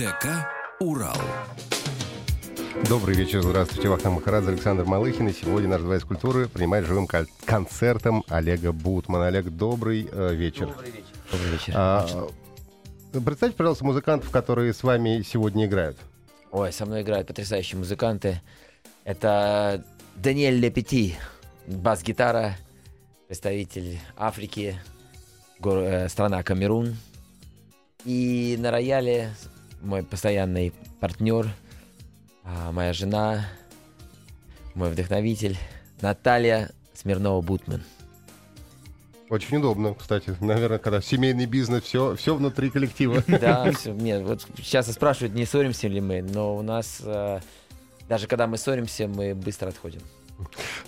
ДК «Урал». Добрый вечер, здравствуйте, Вахтанг Махарадзе, Александр Малыхин. И сегодня наш Дворец культуры принимает живым кон- концертом Олега Бутмана. Олег, добрый э, вечер. Добрый вечер. Добрый вечер. А, представьте, пожалуйста, музыкантов, которые с вами сегодня играют. Ой, со мной играют потрясающие музыканты. Это Даниэль Лепети, бас-гитара, представитель Африки, гор- э, страна Камерун. И на рояле мой постоянный партнер, а, моя жена, мой вдохновитель Наталья Смирнова-Бутман. Очень удобно, кстати. Наверное, когда семейный бизнес, все, все внутри коллектива. Да, всё, нет, вот часто спрашивают, не ссоримся ли мы, но у нас, э, даже когда мы ссоримся, мы быстро отходим.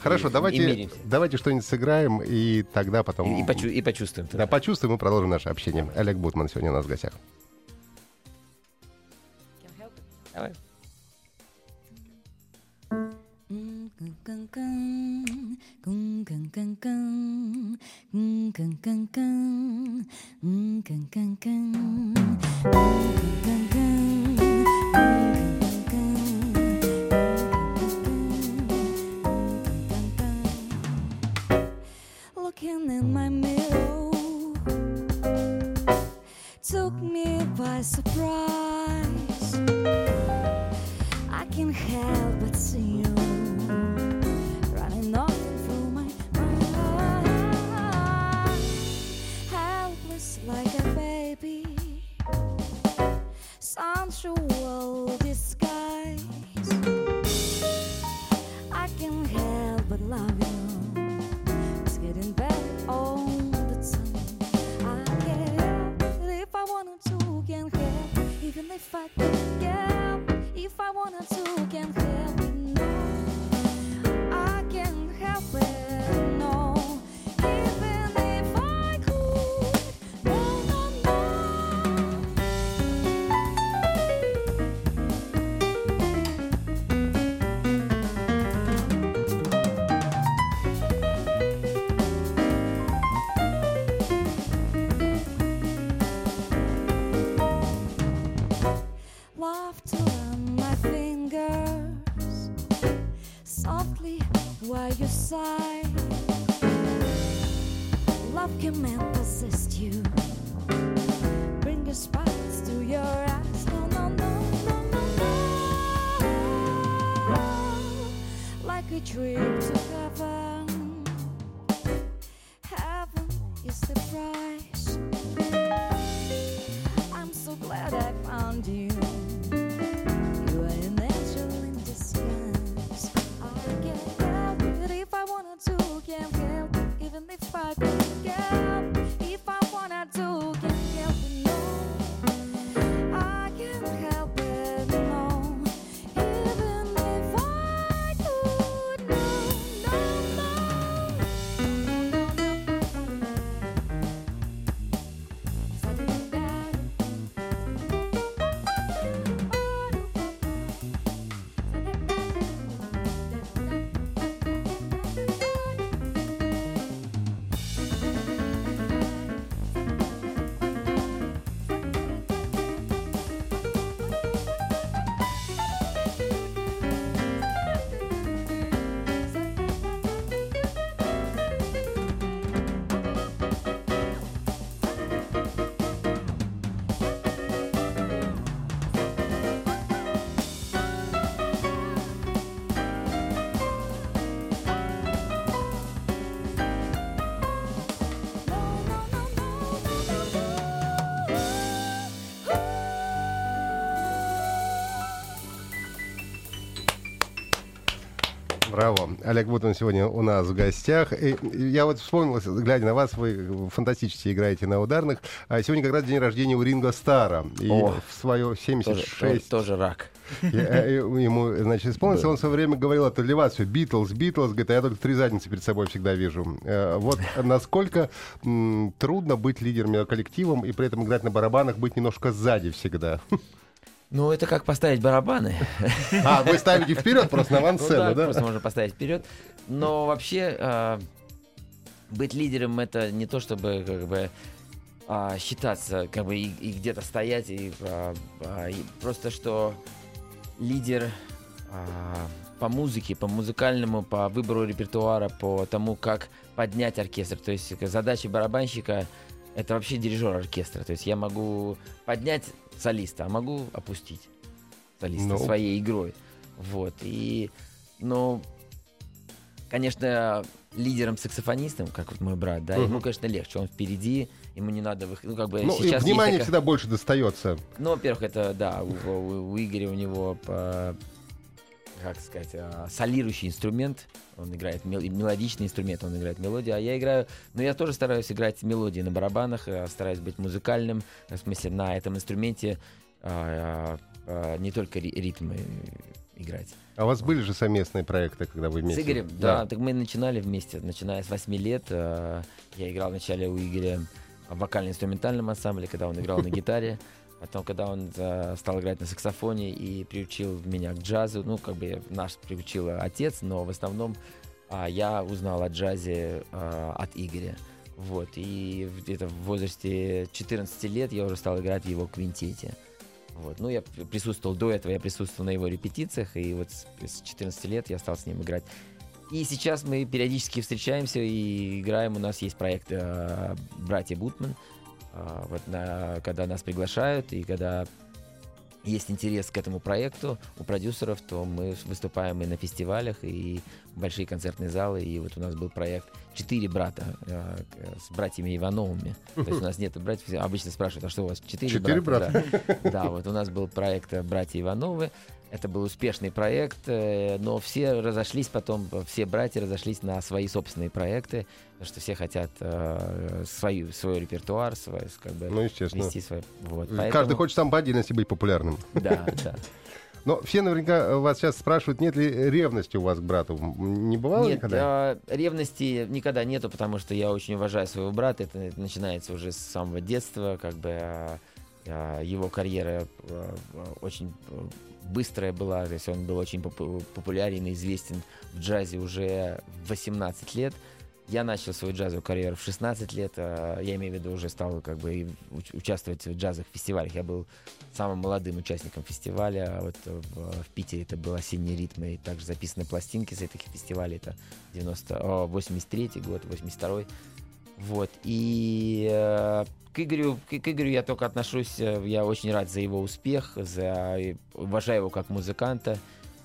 Хорошо, И- и давайте, миримся. давайте что-нибудь сыграем, и тогда потом... И, и почу- и почувствуем. Да, почувствуем и продолжим наше общение. Олег Бутман сегодня у нас в гостях. Cảm ơn. Looking in my mirror took me by surprise. I can't help but see you running off through my mind, helpless like a baby, sensual disguise. I can't help but love you. It's getting better all the time. I can't if I wanted to, can't help. Even if I could if I wanted to, can't help while you sigh. Love can and persist you. Bring your sparks to your eyes. No no no no no no like a trip to heaven Браво. Олег Бутман сегодня у нас в гостях. И я вот вспомнил, глядя на вас, вы фантастически играете на ударных. А сегодня как раз день рождения у Ринго Стара. И О, в свое Тоже, 76 тоже, тоже рак. Я- э, Ему, значит, исполнился, он в свое время говорил, это для вас все, Битлз, Битлз, говорит, а я только три задницы перед собой всегда вижу. Э, Вот насколько трудно быть лидером коллективом и при этом играть на барабанах, быть немножко сзади всегда. Ну, это как поставить барабаны. А, вы ставите вперед просто на Ну авансцену, да, да? просто можно поставить вперед. Но вообще а, быть лидером это не то, чтобы как бы а, считаться, как бы и, и где-то стоять, и, а, и просто что лидер по музыке, по музыкальному, по выбору репертуара, по тому, как поднять оркестр. То есть задача барабанщика это вообще дирижер оркестра. То есть я могу поднять солиста, а могу опустить солиста Ну. своей игрой. Вот. И, ну, конечно, лидером-саксофонистом, как вот мой брат, да, Мгм. ему, конечно, легче. Он впереди, ему не надо выходить. Ну, как бы Ну, сейчас внимание такая- всегда больше достается. ну, во-первых, это, да, у, у- у Игоря у него, по- как сказать, а, солирующий инструмент. Он играет мел- мелодичный инструмент, он играет мелодию, а я играю... Но я тоже стараюсь играть мелодии на барабанах, а, стараюсь быть музыкальным, в смысле, на этом инструменте а, не только ри- ритмы играть. А у вас были же совместные проекты, когда вы вместе? С Игорем, да. Так мы начинали вместе, начиная с 8 лет. Я играл вначале у Игоря в вокально-инструментальном ансамбле, когда он играл на гитаре. Потом, когда он э, стал играть на саксофоне и приучил меня к джазу, ну, как бы наш приучил отец, но в основном а, я узнал о джазе а, от Игоря. Вот, и где-то в возрасте 14 лет я уже стал играть в его квинтете. Вот. Ну, я присутствовал до этого, я присутствовал на его репетициях, и вот с 14 лет я стал с ним играть. И сейчас мы периодически встречаемся и играем. У нас есть проект э, «Братья Бутман». А, вот на- когда нас приглашают, и когда есть интерес к этому проекту у продюсеров, то мы выступаем и на фестивалях, и большие концертные залы. И вот у нас был проект «Четыре брата» э, с братьями Ивановыми. То есть у нас нет братьев. Обычно спрашивают, а что у вас четыре Четыре брата? Да. Да, вот у нас был проект «Братья Ивановы». Это был успешный проект, э, но все разошлись потом, э, все братья разошлись на свои собственные проекты, потому что все хотят э, свою, свой репертуар, свой, как бы, Ну, естественно. вести свой. Вот, Каждый поэтому- хочет сам по отдельности быть популярным. Да, да. Но все наверняка вас сейчас спрашивают, нет ли ревности у вас к брату. Не бывало Нет, никогда? а, ревности никогда нету, потому что я очень уважаю своего брата. Это, это начинается уже с самого детства, как бы а, его карьера а, а, очень а, быстрая была, то есть он был очень попу- популярен и известен в джазе уже в 18 лет. Я начал свою джазовую карьеру в 16 лет. а, Я имею в виду, уже стал как бы участвовать в джазовых фестивалях. Я был самым молодым участником фестиваля. Вот в, Питере это был «Осенние ритмы». И также записаны пластинки с этих фестивалей. Это 90, о, 83 год, 82 Вот. И э, к, Игорю, к, к Игорю я только отношусь, э, я очень рад за его успех, за, уважаю его как музыканта.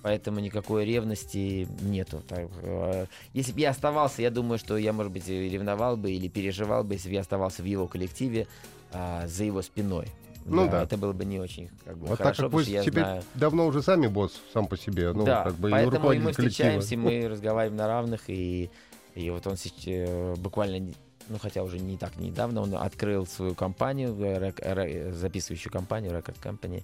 Поэтому никакой ревности нету. Так, э, если бы я оставался, я думаю, что я, может быть, ревновал бы или переживал бы, если бы я оставался в его коллективе а, за его спиной. Ну да. Это было бы не очень как бы, Вот так хорошо, как вы я теперь знаю... давно уже сами босс сам по себе, ну, да, как бы поэтому и мы коллектива. встречаемся, мы разговариваем на равных, и, и вот он сейчас буквально, ну хотя уже не так недавно, он открыл свою компанию, э, рек- ре- записывающую компанию, Record Company,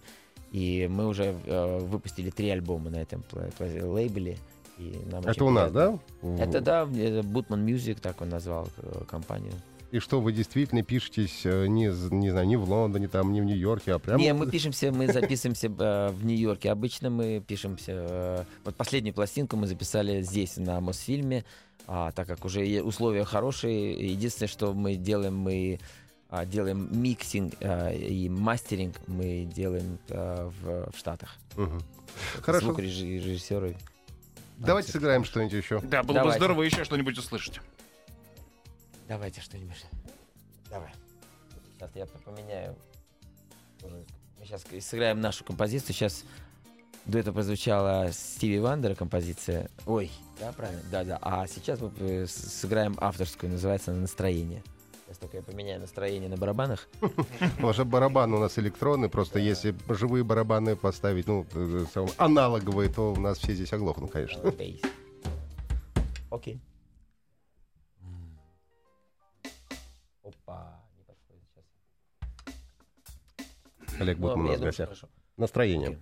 и мы уже э, выпустили три альбома на этом лейбле. И нам Это у нас, приятно. да? Это да, это Бутман Music, так он назвал э, компанию. И что, вы действительно пишетесь э, не, не знаю, не в Лондоне, там, не в Нью-Йорке, а прямо... Не, мы пишемся, мы записываемся э, в Нью-Йорке. Обычно мы пишемся... э, вот последнюю пластинку мы записали здесь, на Мосфильме, а, так как уже условия хорошие. Единственное, что мы делаем, мы а, делаем mixing э, и мастеринг мы делаем э, в, в Штатах. Мгм. Хорошо. Звукорежиссеры. Давайте сыграем что-нибудь еще. Да, было бы Давайте. здорово еще что-нибудь услышать. Давайте что-нибудь. Давай. Сейчас я поменяю. Мы сейчас сыграем нашу композицию. Сейчас до этого прозвучала Стиви Вандера композиция. Ой, да, правильно? Да, да. А сейчас мы э, сыграем авторскую, называется она «Настроение». Сейчас только я поменяю настроение на барабанах. Что барабаны у нас электронные, просто если живые барабаны поставить, ну, э, сам- аналоговые, то у нас все здесь оглохнут, конечно. Окей. Опа, не подходит сейчас. Олег Бутман у нас в гостях. Настроение. Окей.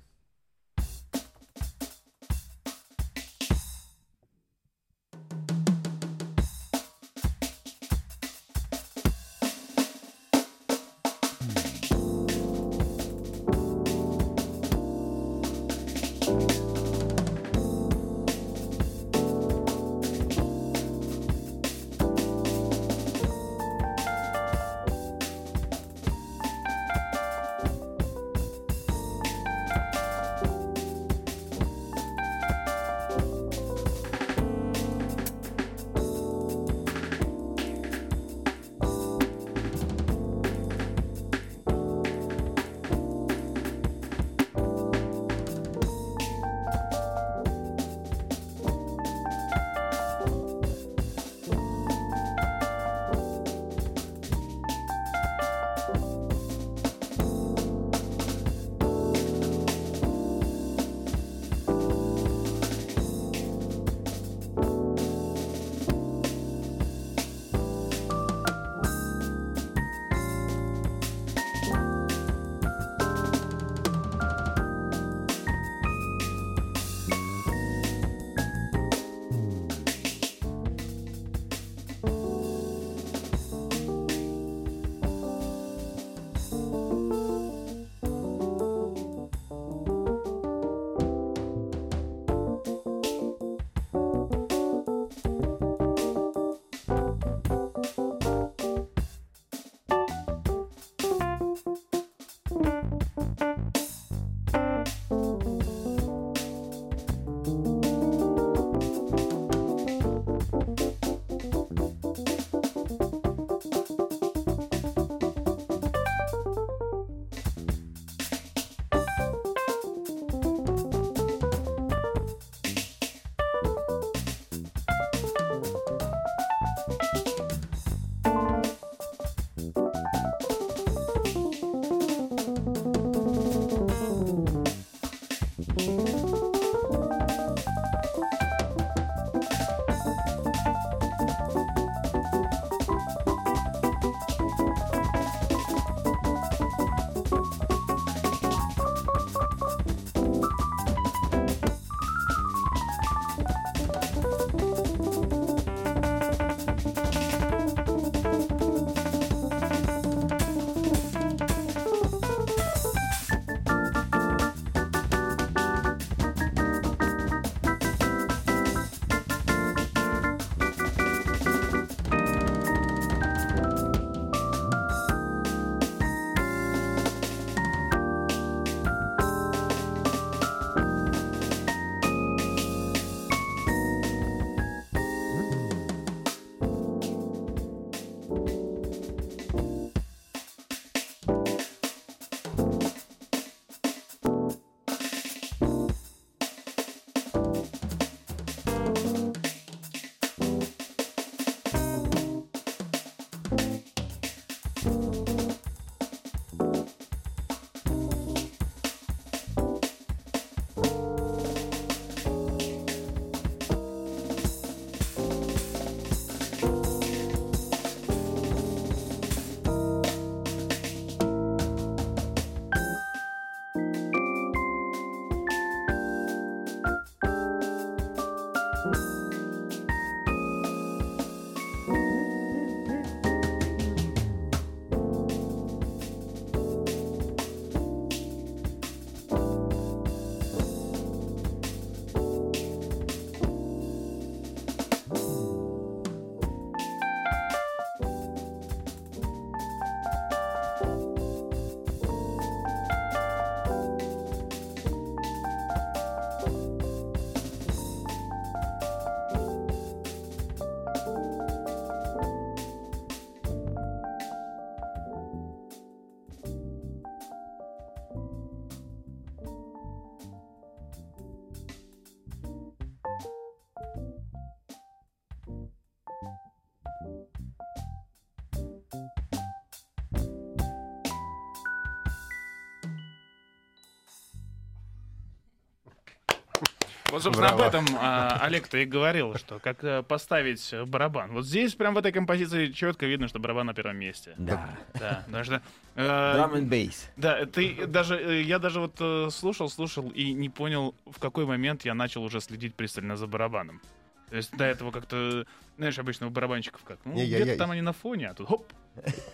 Вот, собственно, Браво. об этом а, Олег-то и говорил, что как э, поставить барабан. Вот здесь, прям в этой композиции, четко видно, что барабан на первом месте. Да. Да, потому что... э, Drum and bass. Да, ты даже, э, я даже вот э, слушал, слушал и не понял, в какой момент я начал уже следить пристально за барабаном. То есть до этого как-то, знаешь, обычно у барабанщиков как, ну, где-то там они на фоне, а тут хоп,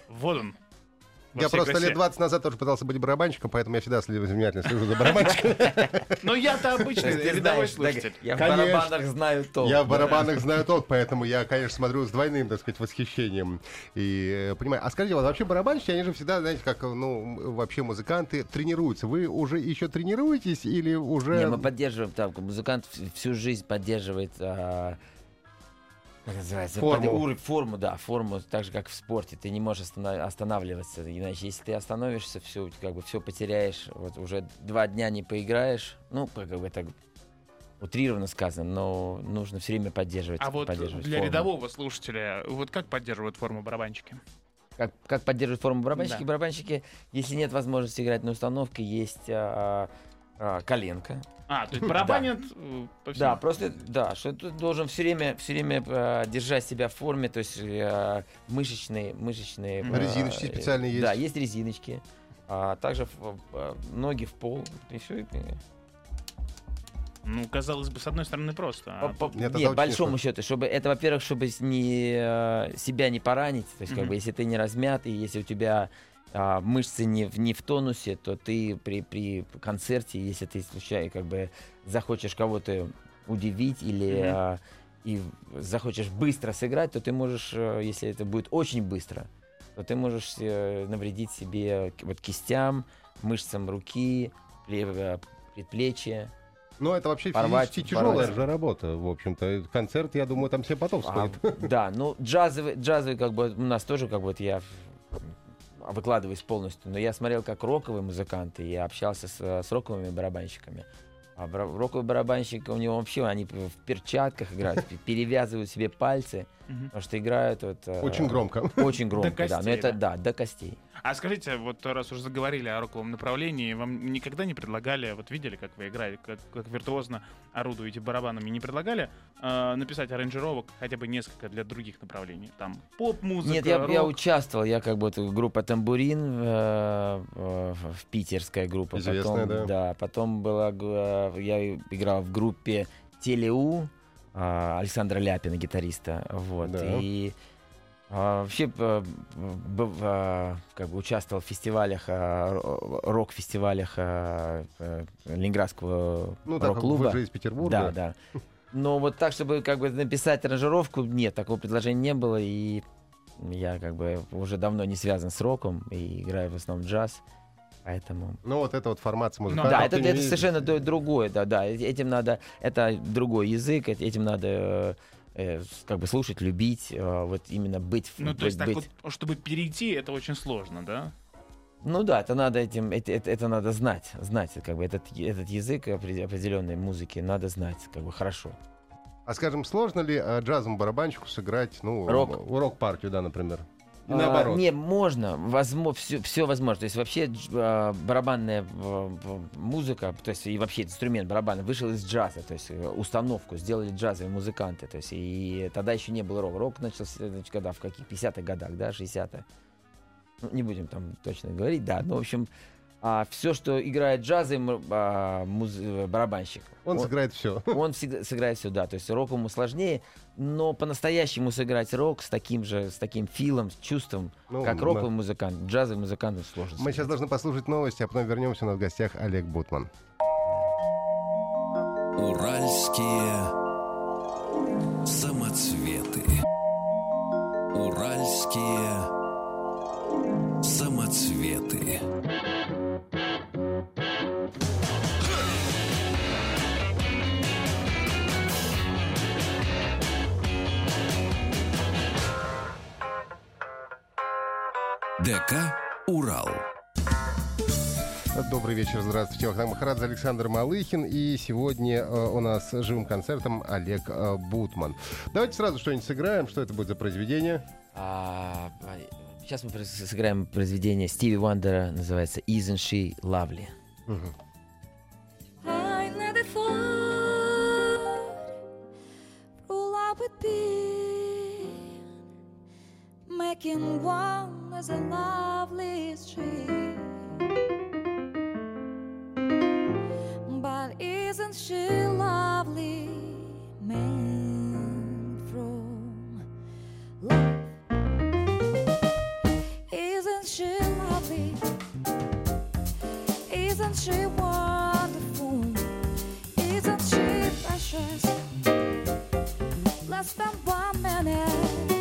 вот он. Во Я просто красе. лет 20 назад тоже пытался быть барабанщиком, поэтому я всегда внимательно слежу за барабанщиком. Но я-то обычный рядовой слушатель. Я в барабанах знаю то. Я в барабанах знаю тот, поэтому я, конечно, смотрю с двойным, так сказать, восхищением. И э, понимаю. А скажите, вот вообще барабанщики, они же всегда, знаете, как, ну, вообще музыканты тренируются. Вы уже еще тренируетесь или уже... Не, мы поддерживаем, там, музыкант всю жизнь поддерживает, а, называется, Форму. под- уровень- форму, да, форму, так же, как в спорте. Ты не можешь останов- останавливаться, иначе, если ты остановишься, все, как бы, все потеряешь, вот уже два дня не поиграешь, ну, как бы это утрированно сказано, но нужно все время поддерживать, А вот поддерживать для форму. рядового слушателя, вот как поддерживают форму барабанщики? Как, как поддерживают форму барабанщики? Да. Барабанщики, если нет возможности играть на установке, есть а, а, коленка, А, то есть барабанят э, по всему? Да, просто, да, что ты должен все время, все время э, держать себя в форме, то есть э, мышечные, мышечные. Э, Резиночки э, специальные есть? Да, есть резиночки. А также в- э, ноги в пол. И все. Ну, казалось бы, с одной стороны просто. а По- тут- Нет, это Нет, большому счету, чтобы это, во-первых, чтобы не, э, себя не поранить, то есть, как Мгм. бы, если ты не размят, и если у тебя а, мышцы не в, не в тонусе, то ты при, при концерте, если ты случайно как бы захочешь кого-то удивить или Мгм. а, и захочешь быстро сыграть, то ты можешь, э, если это будет очень быстро, то ты можешь э, навредить себе вот кистям, мышцам руки, э, предплечья. Ну, это вообще Порвать, физически тяжелая порвать. же работа, в общем-то. Концерт, я думаю, там 7 потов А, стоит. да, ну джазовый, джазовый как бы у нас тоже как бы вот я выкладываюсь полностью, но я смотрел как роковые музыканты, я общался с, э, с роковыми барабанщиками. А бра- роковый барабанщик, у него вообще, они в перчатках играют, перевязывают себе пальцы, потому что играют вот, э, Очень громко. Очень громко, да. Но это, да, до костей. А скажите, вот раз уже заговорили о роковом направлении, вам никогда не предлагали, вот видели, как вы играете, как, как виртуозно орудуете барабанами, не предлагали э, написать аранжировок хотя бы несколько для других направлений? Там поп-музыка, Нет, я, я рок. участвовал, я как бы группа Тамбурин, э, э, в питерская группа. Известная, потом, да. потом была, э, я играл в группе Телеу, а, Александра Ляпина, гитариста. Вот. Да. И вообще э, а, как бы участвовал в фестивалях, а, ро- рок-фестивалях а, э, Ленинградского Ну, рок-клуба. вы же из Петербурга. Да, да. Но вот так, чтобы как бы написать аранжировку, нет, такого предложения не было, и я как бы уже давно не связан с роком и играю в основном джаз, поэтому... Ну, вот это вот формация Ну, музыкантов. да, это, это совершенно другое, да, да, э- этим надо, это другой язык, э- этим надо э, как бы слушать, любить, э, вот именно быть... в- Ну, то есть быть- так быть- вот, чтобы перейти, это очень сложно, да? Ну да, это надо этим, это, это, это надо знать, знать, как бы этот, этот язык опре- определенной музыки надо знать, как бы хорошо. А скажем, сложно ли э, джазовому барабанщику сыграть, ну, Рок. рок-партию, да, например? И А, наоборот. Не, можно, возможно, все, все возможно. То есть вообще а, барабанная музыка, то есть и вообще инструмент барабана вышел из джаза, то есть э, установку сделали джазовые музыканты, то есть и тогда еще не было рок. Рок начался, значит, когда, в каких 50-х годах, да, 60-х. Ну, не будем там точно говорить, да, но, в общем, все, что играет джазовый м- а, муз- э, барабанщик, Он сыграет все. он всегда сыграет сюда. То есть рок ему сложнее, но по-настоящему сыграть рок с таким же, с таким филом, с чувством, Ну, как да. роковый музыкант, джазовый музыкант сложно. Мы сейчас сыграть. должны послушать новости, а потом вернемся. У нас в гостях Олег Бутман. Уральские самоцветы. Уральские самоцветы. ДК «Урал». Добрый вечер, здравствуйте. Вахтанг Махарадзе, Александр Малыхин. И сегодня э, у нас с живым концертом Олег э, Бутман. Давайте сразу что-нибудь сыграем. Что это будет за произведение? А, а, сейчас мы сыграем произведение Стиви Вандера, называется Isn't She Lovely? I Picking one as a lovely tree. But isn't she lovely, made from love? Isn't she lovely? Isn't she wonderful? Isn't she precious? Less than one minute.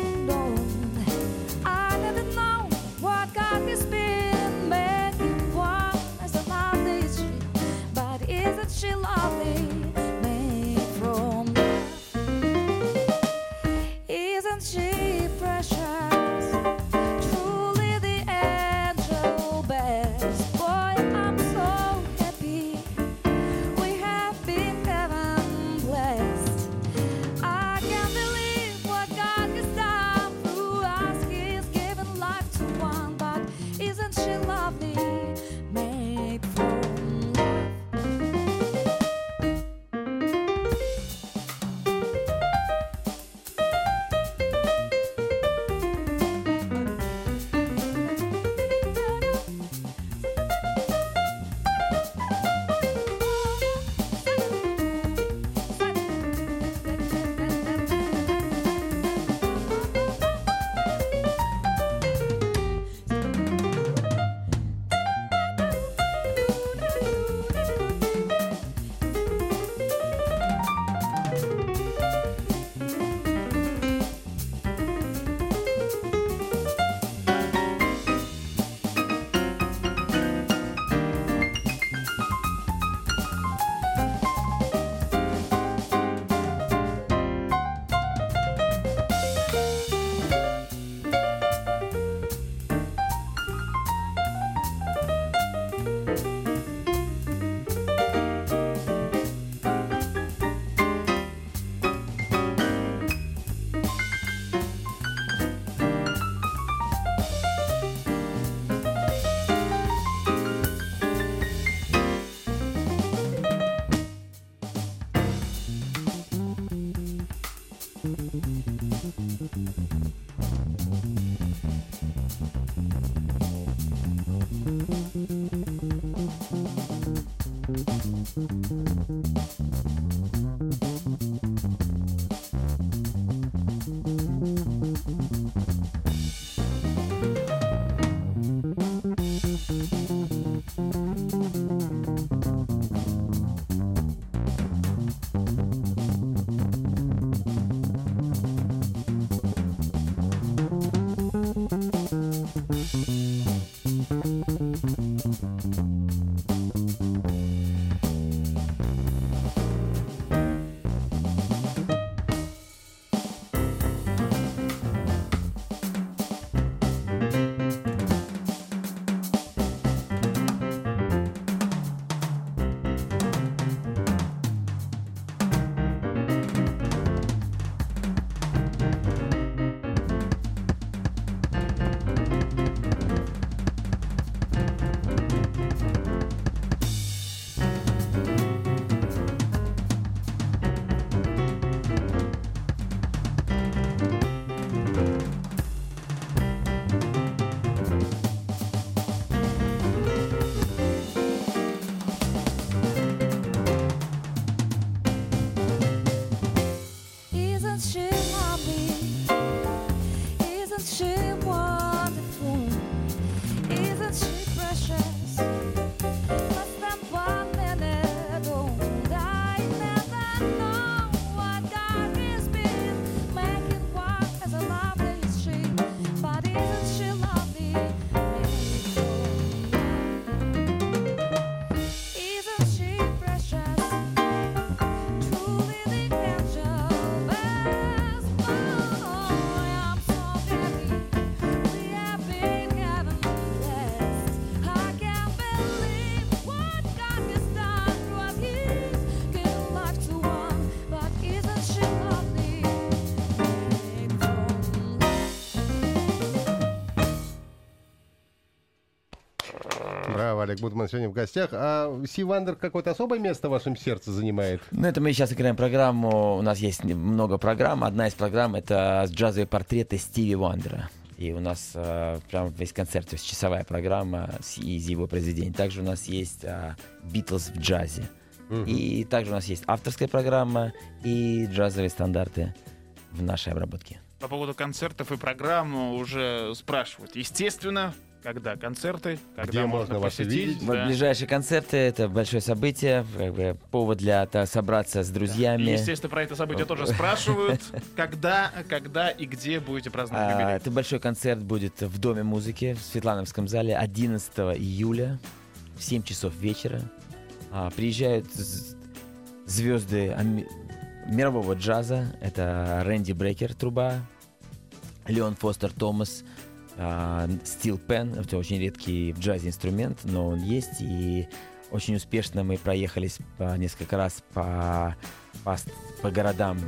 Олег Бутман сегодня в гостях. А Стиви Вандер какое-то особое место в вашем сердце занимает? Ну, это мы сейчас играем программу. У нас есть много программ. Одна из программ — это джазовые портреты Стиви Вандера. И у нас э, прям весь концерт, то есть часовая программа с, из его произведений. Также у нас есть а, Битлз э, в джазе. Uh-huh. И также у нас есть авторская программа и джазовые стандарты в нашей обработке. По поводу концертов и программ уже спрашивают. Естественно, когда концерты, когда Где можно, можно вас посетить. увидеть? Вот да. ближайшие концерты это большое событие, как бы повод для та- собраться с И, друзьями. естественно, про это событие тоже спрашивают. Когда, когда и где будете праздновать А, юбилей? это большой концерт будет в Доме музыки в Светлановском зале 11 июля в 7 часов вечера. А, приезжают звезды мирового джаза. Это Рэнди Брейкер, труба, Леон Фостер Томас, Стил Пен. Это очень редкий в джазе инструмент, но он есть. И очень успешно мы проехались по- несколько раз по, по, по городам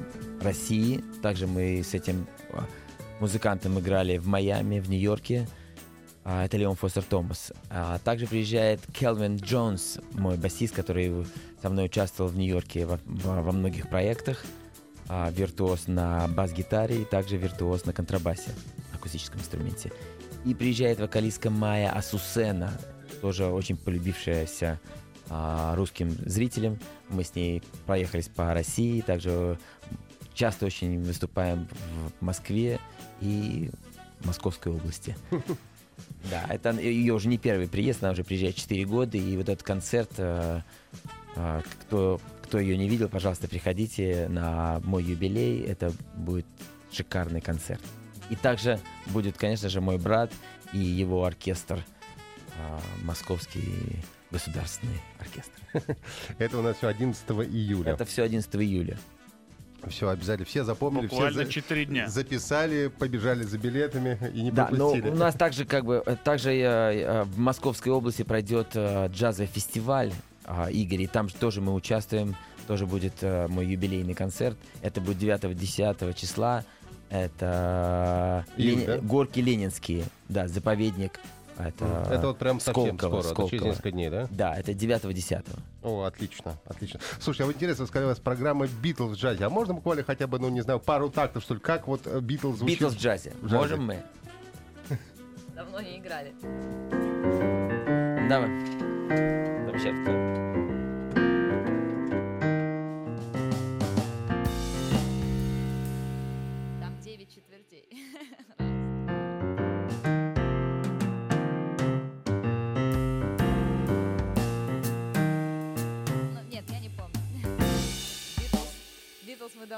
России. Также мы с этим а, музыкантом играли в Майами, в Нью-Йорке. А, Это Леон Фостер Томас. А Также приезжает Келвин Джонс, мой басист, который со мной участвовал в Нью-Йорке во, во- многих проектах. А, Виртуоз на бас-гитаре и также виртуоз на контрабасе, акустическом инструменте. И приезжает вокалистка Майя Асусена, тоже очень полюбившаяся а, русским зрителям. Мы с ней проехались по России, также часто очень выступаем в Москве и Московской области. Да, это ее уже не первый приезд, она уже приезжает 4 года, и вот этот концерт, э, э, кто, кто ее не видел, пожалуйста, приходите на мой юбилей, это будет шикарный концерт. И также будет, конечно же, мой брат и его оркестр, э, Московский государственный оркестр. Это у нас все 11 июля. Это все 11 июля. Все, обязательно. Все запомнили, Буквально все за- 4 дня. записали, побежали за билетами и не Да, но пропустили. у нас также как бы э, также э, э, в Московской области пройдет э, джазовый фестиваль а, Игорь, и там же тоже мы участвуем, тоже будет э, мой юбилейный концерт. Это будет 9-10 числа. Это Лени- да? горки Ленинские, да, заповедник. Это, Это вот прям совсем Сколково, скоро, да, через Сколково. несколько дней, да? Да, это 9-10. О, отлично, отлично. Слушай, а вот интересно, вас программа Битлз в джазе. А можно буквально хотя бы, ну, не знаю, пару тактов, что ли? Как вот Битлз звучит? Битлз в джазе. в джазе. Можем мы? Давно не играли. Давай. Замечательно. Там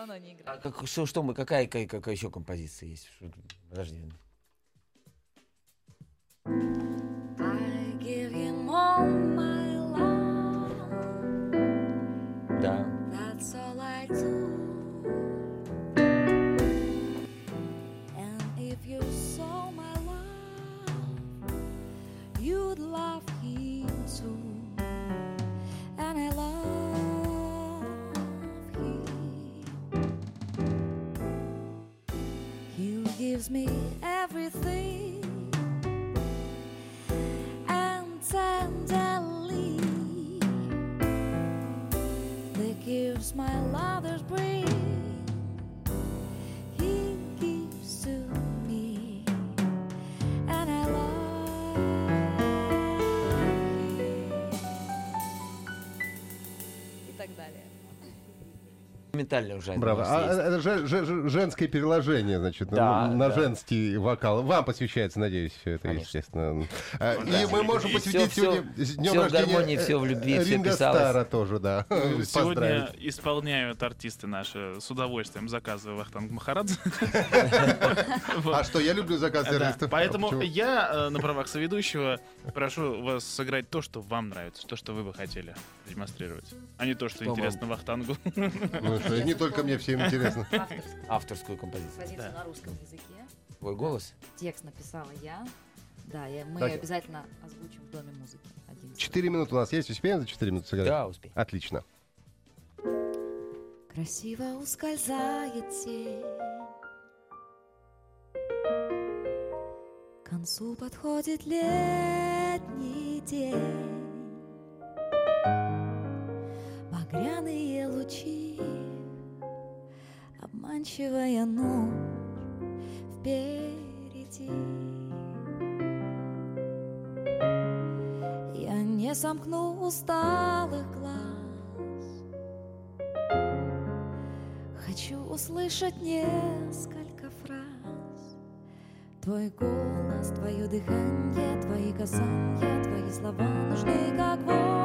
Давно не играли. А как- что, что мы, какая, какая, какая еще композиция есть? Подожди. Да. That's all I do. And if you me Ментально уже. Браво. А, же- же- же- женское переложение, значит, на- Да, на, да. женский вокал. Вам посвящается, надеюсь, все это, Конечно. естественно. А, Ну И да. мы можем посвятить всё- сегодня с днем всё в гармонии, всё в любви, э, всё Ринго писалось. Стара тоже, да. Сегодня исполняют артисты наши с удовольствием заказы Вахтанг Махарадзе. А что, я люблю заказ Да, артистов. Поэтому А я э, на правах соведущего прошу вас сыграть то, что вам нравится, то, что вы бы хотели демонстрировать, а не то, что интересно Вахтангу. Что, не только мне всем интересно. Авторскую Авторскую композицию. композицию на русском языке. Твой голос? Текст написала я. Да, мы Так. обязательно озвучим в Доме музыки. 11. Четыре минуты у нас есть. Успеем за четыре минуты сыграть? Да, успей. Отлично. Красиво ускользает тень К концу подходит летний день Обманчивая ночь Впереди. Я не сомкну усталых глаз. Хочу услышать несколько фраз. Твой голос, твое дыхание, твои касания, твои слова нужны, как воздух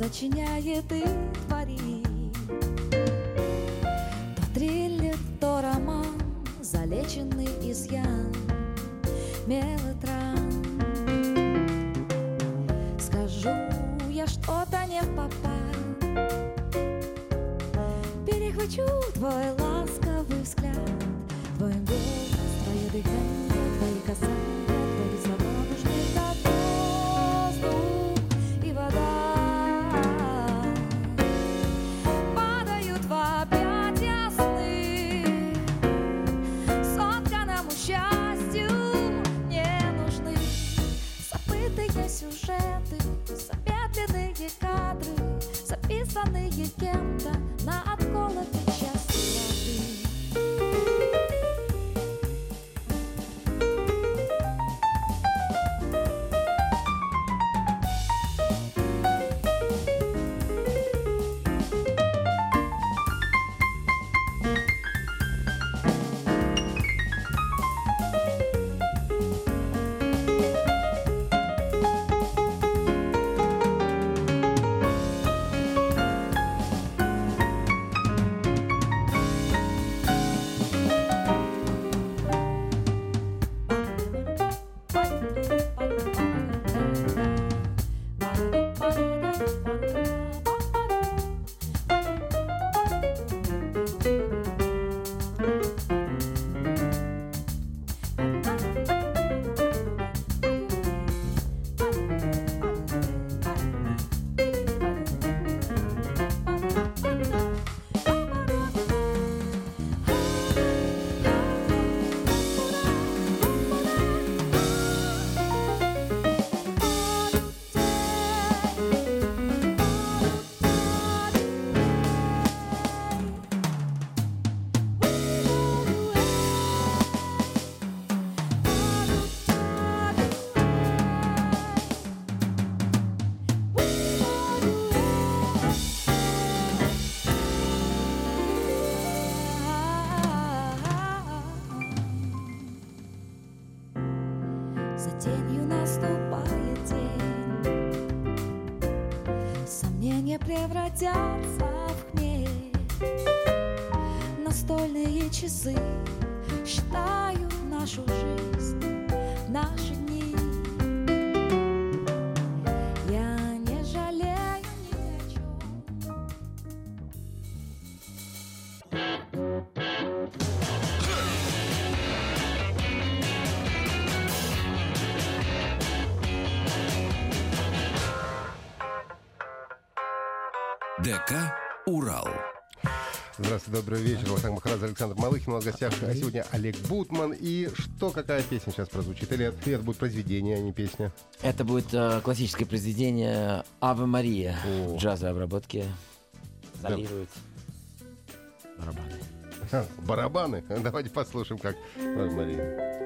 сочиняет и творит. То триллер, то роман Залеченный изъян мелодрам. Скажу я что-то не в попад Перехвачу твой ласковый взгляд Твой голос, твое дыхание, твои касания Записанные кем-то ДК «Урал». Здравствуйте, добрый вечер. Вахтанг Махарадзе, Александр Малыхин. У нас в гостях а сегодня Олег Бутман. И что, какая песня сейчас прозвучит? Или это, это будет произведение, а не песня? Это будет э, классическое произведение «Ave Мария» О. в джазовой обработке. Солирует барабаны. Ха, Барабаны. Давайте послушаем, как Ой, Мария.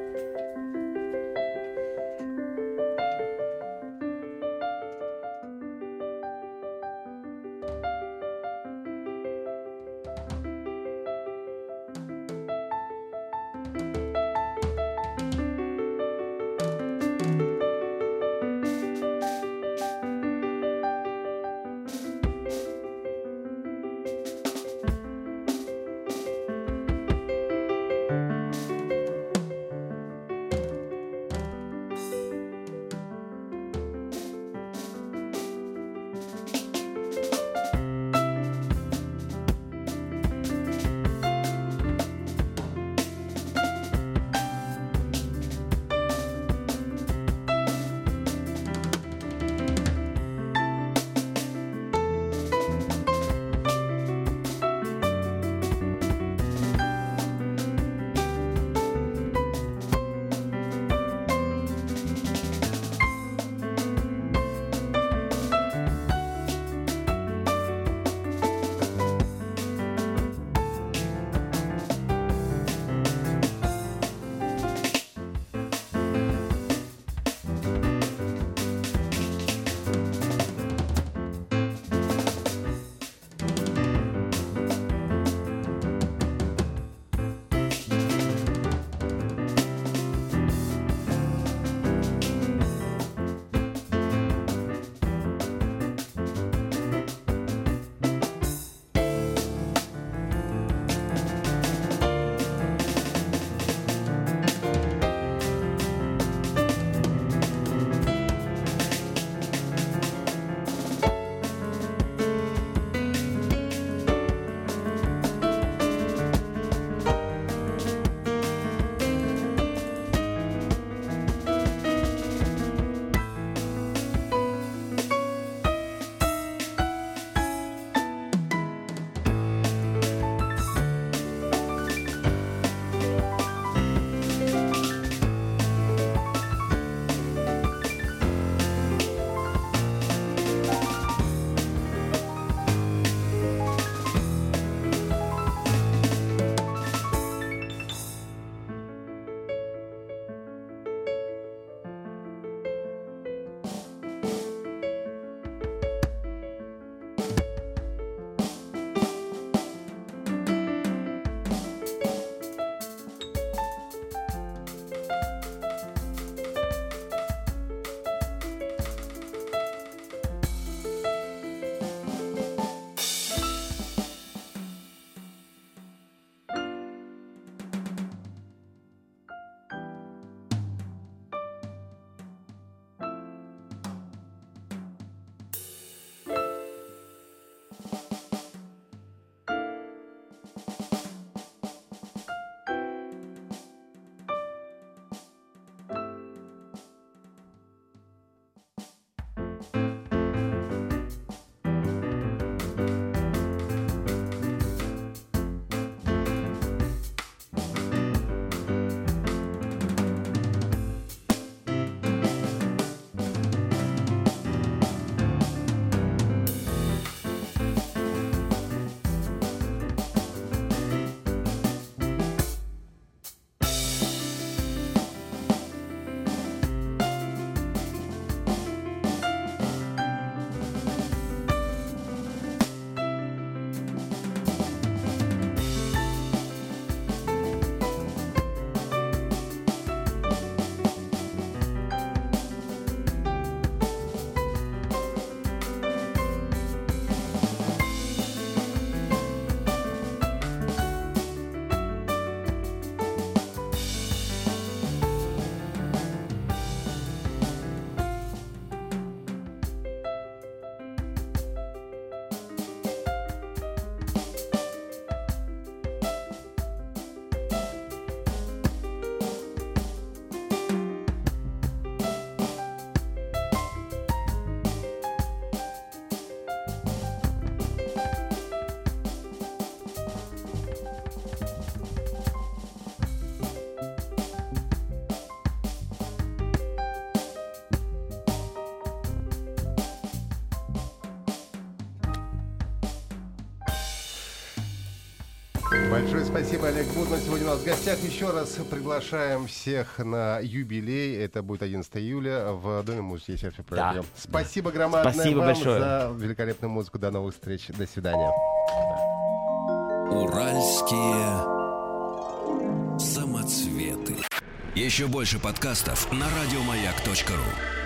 Спасибо, Олег Будман. Сегодня у нас в гостях. Еще раз приглашаем всех на юбилей. Это будет 11 июля в Доме музыки, если я все правильно Да. Спасибо громадное Спасибо вам большое. за великолепную музыку. До новых встреч. До свидания. Уральские самоцветы. Еще больше подкастов на радиомаяк.ру.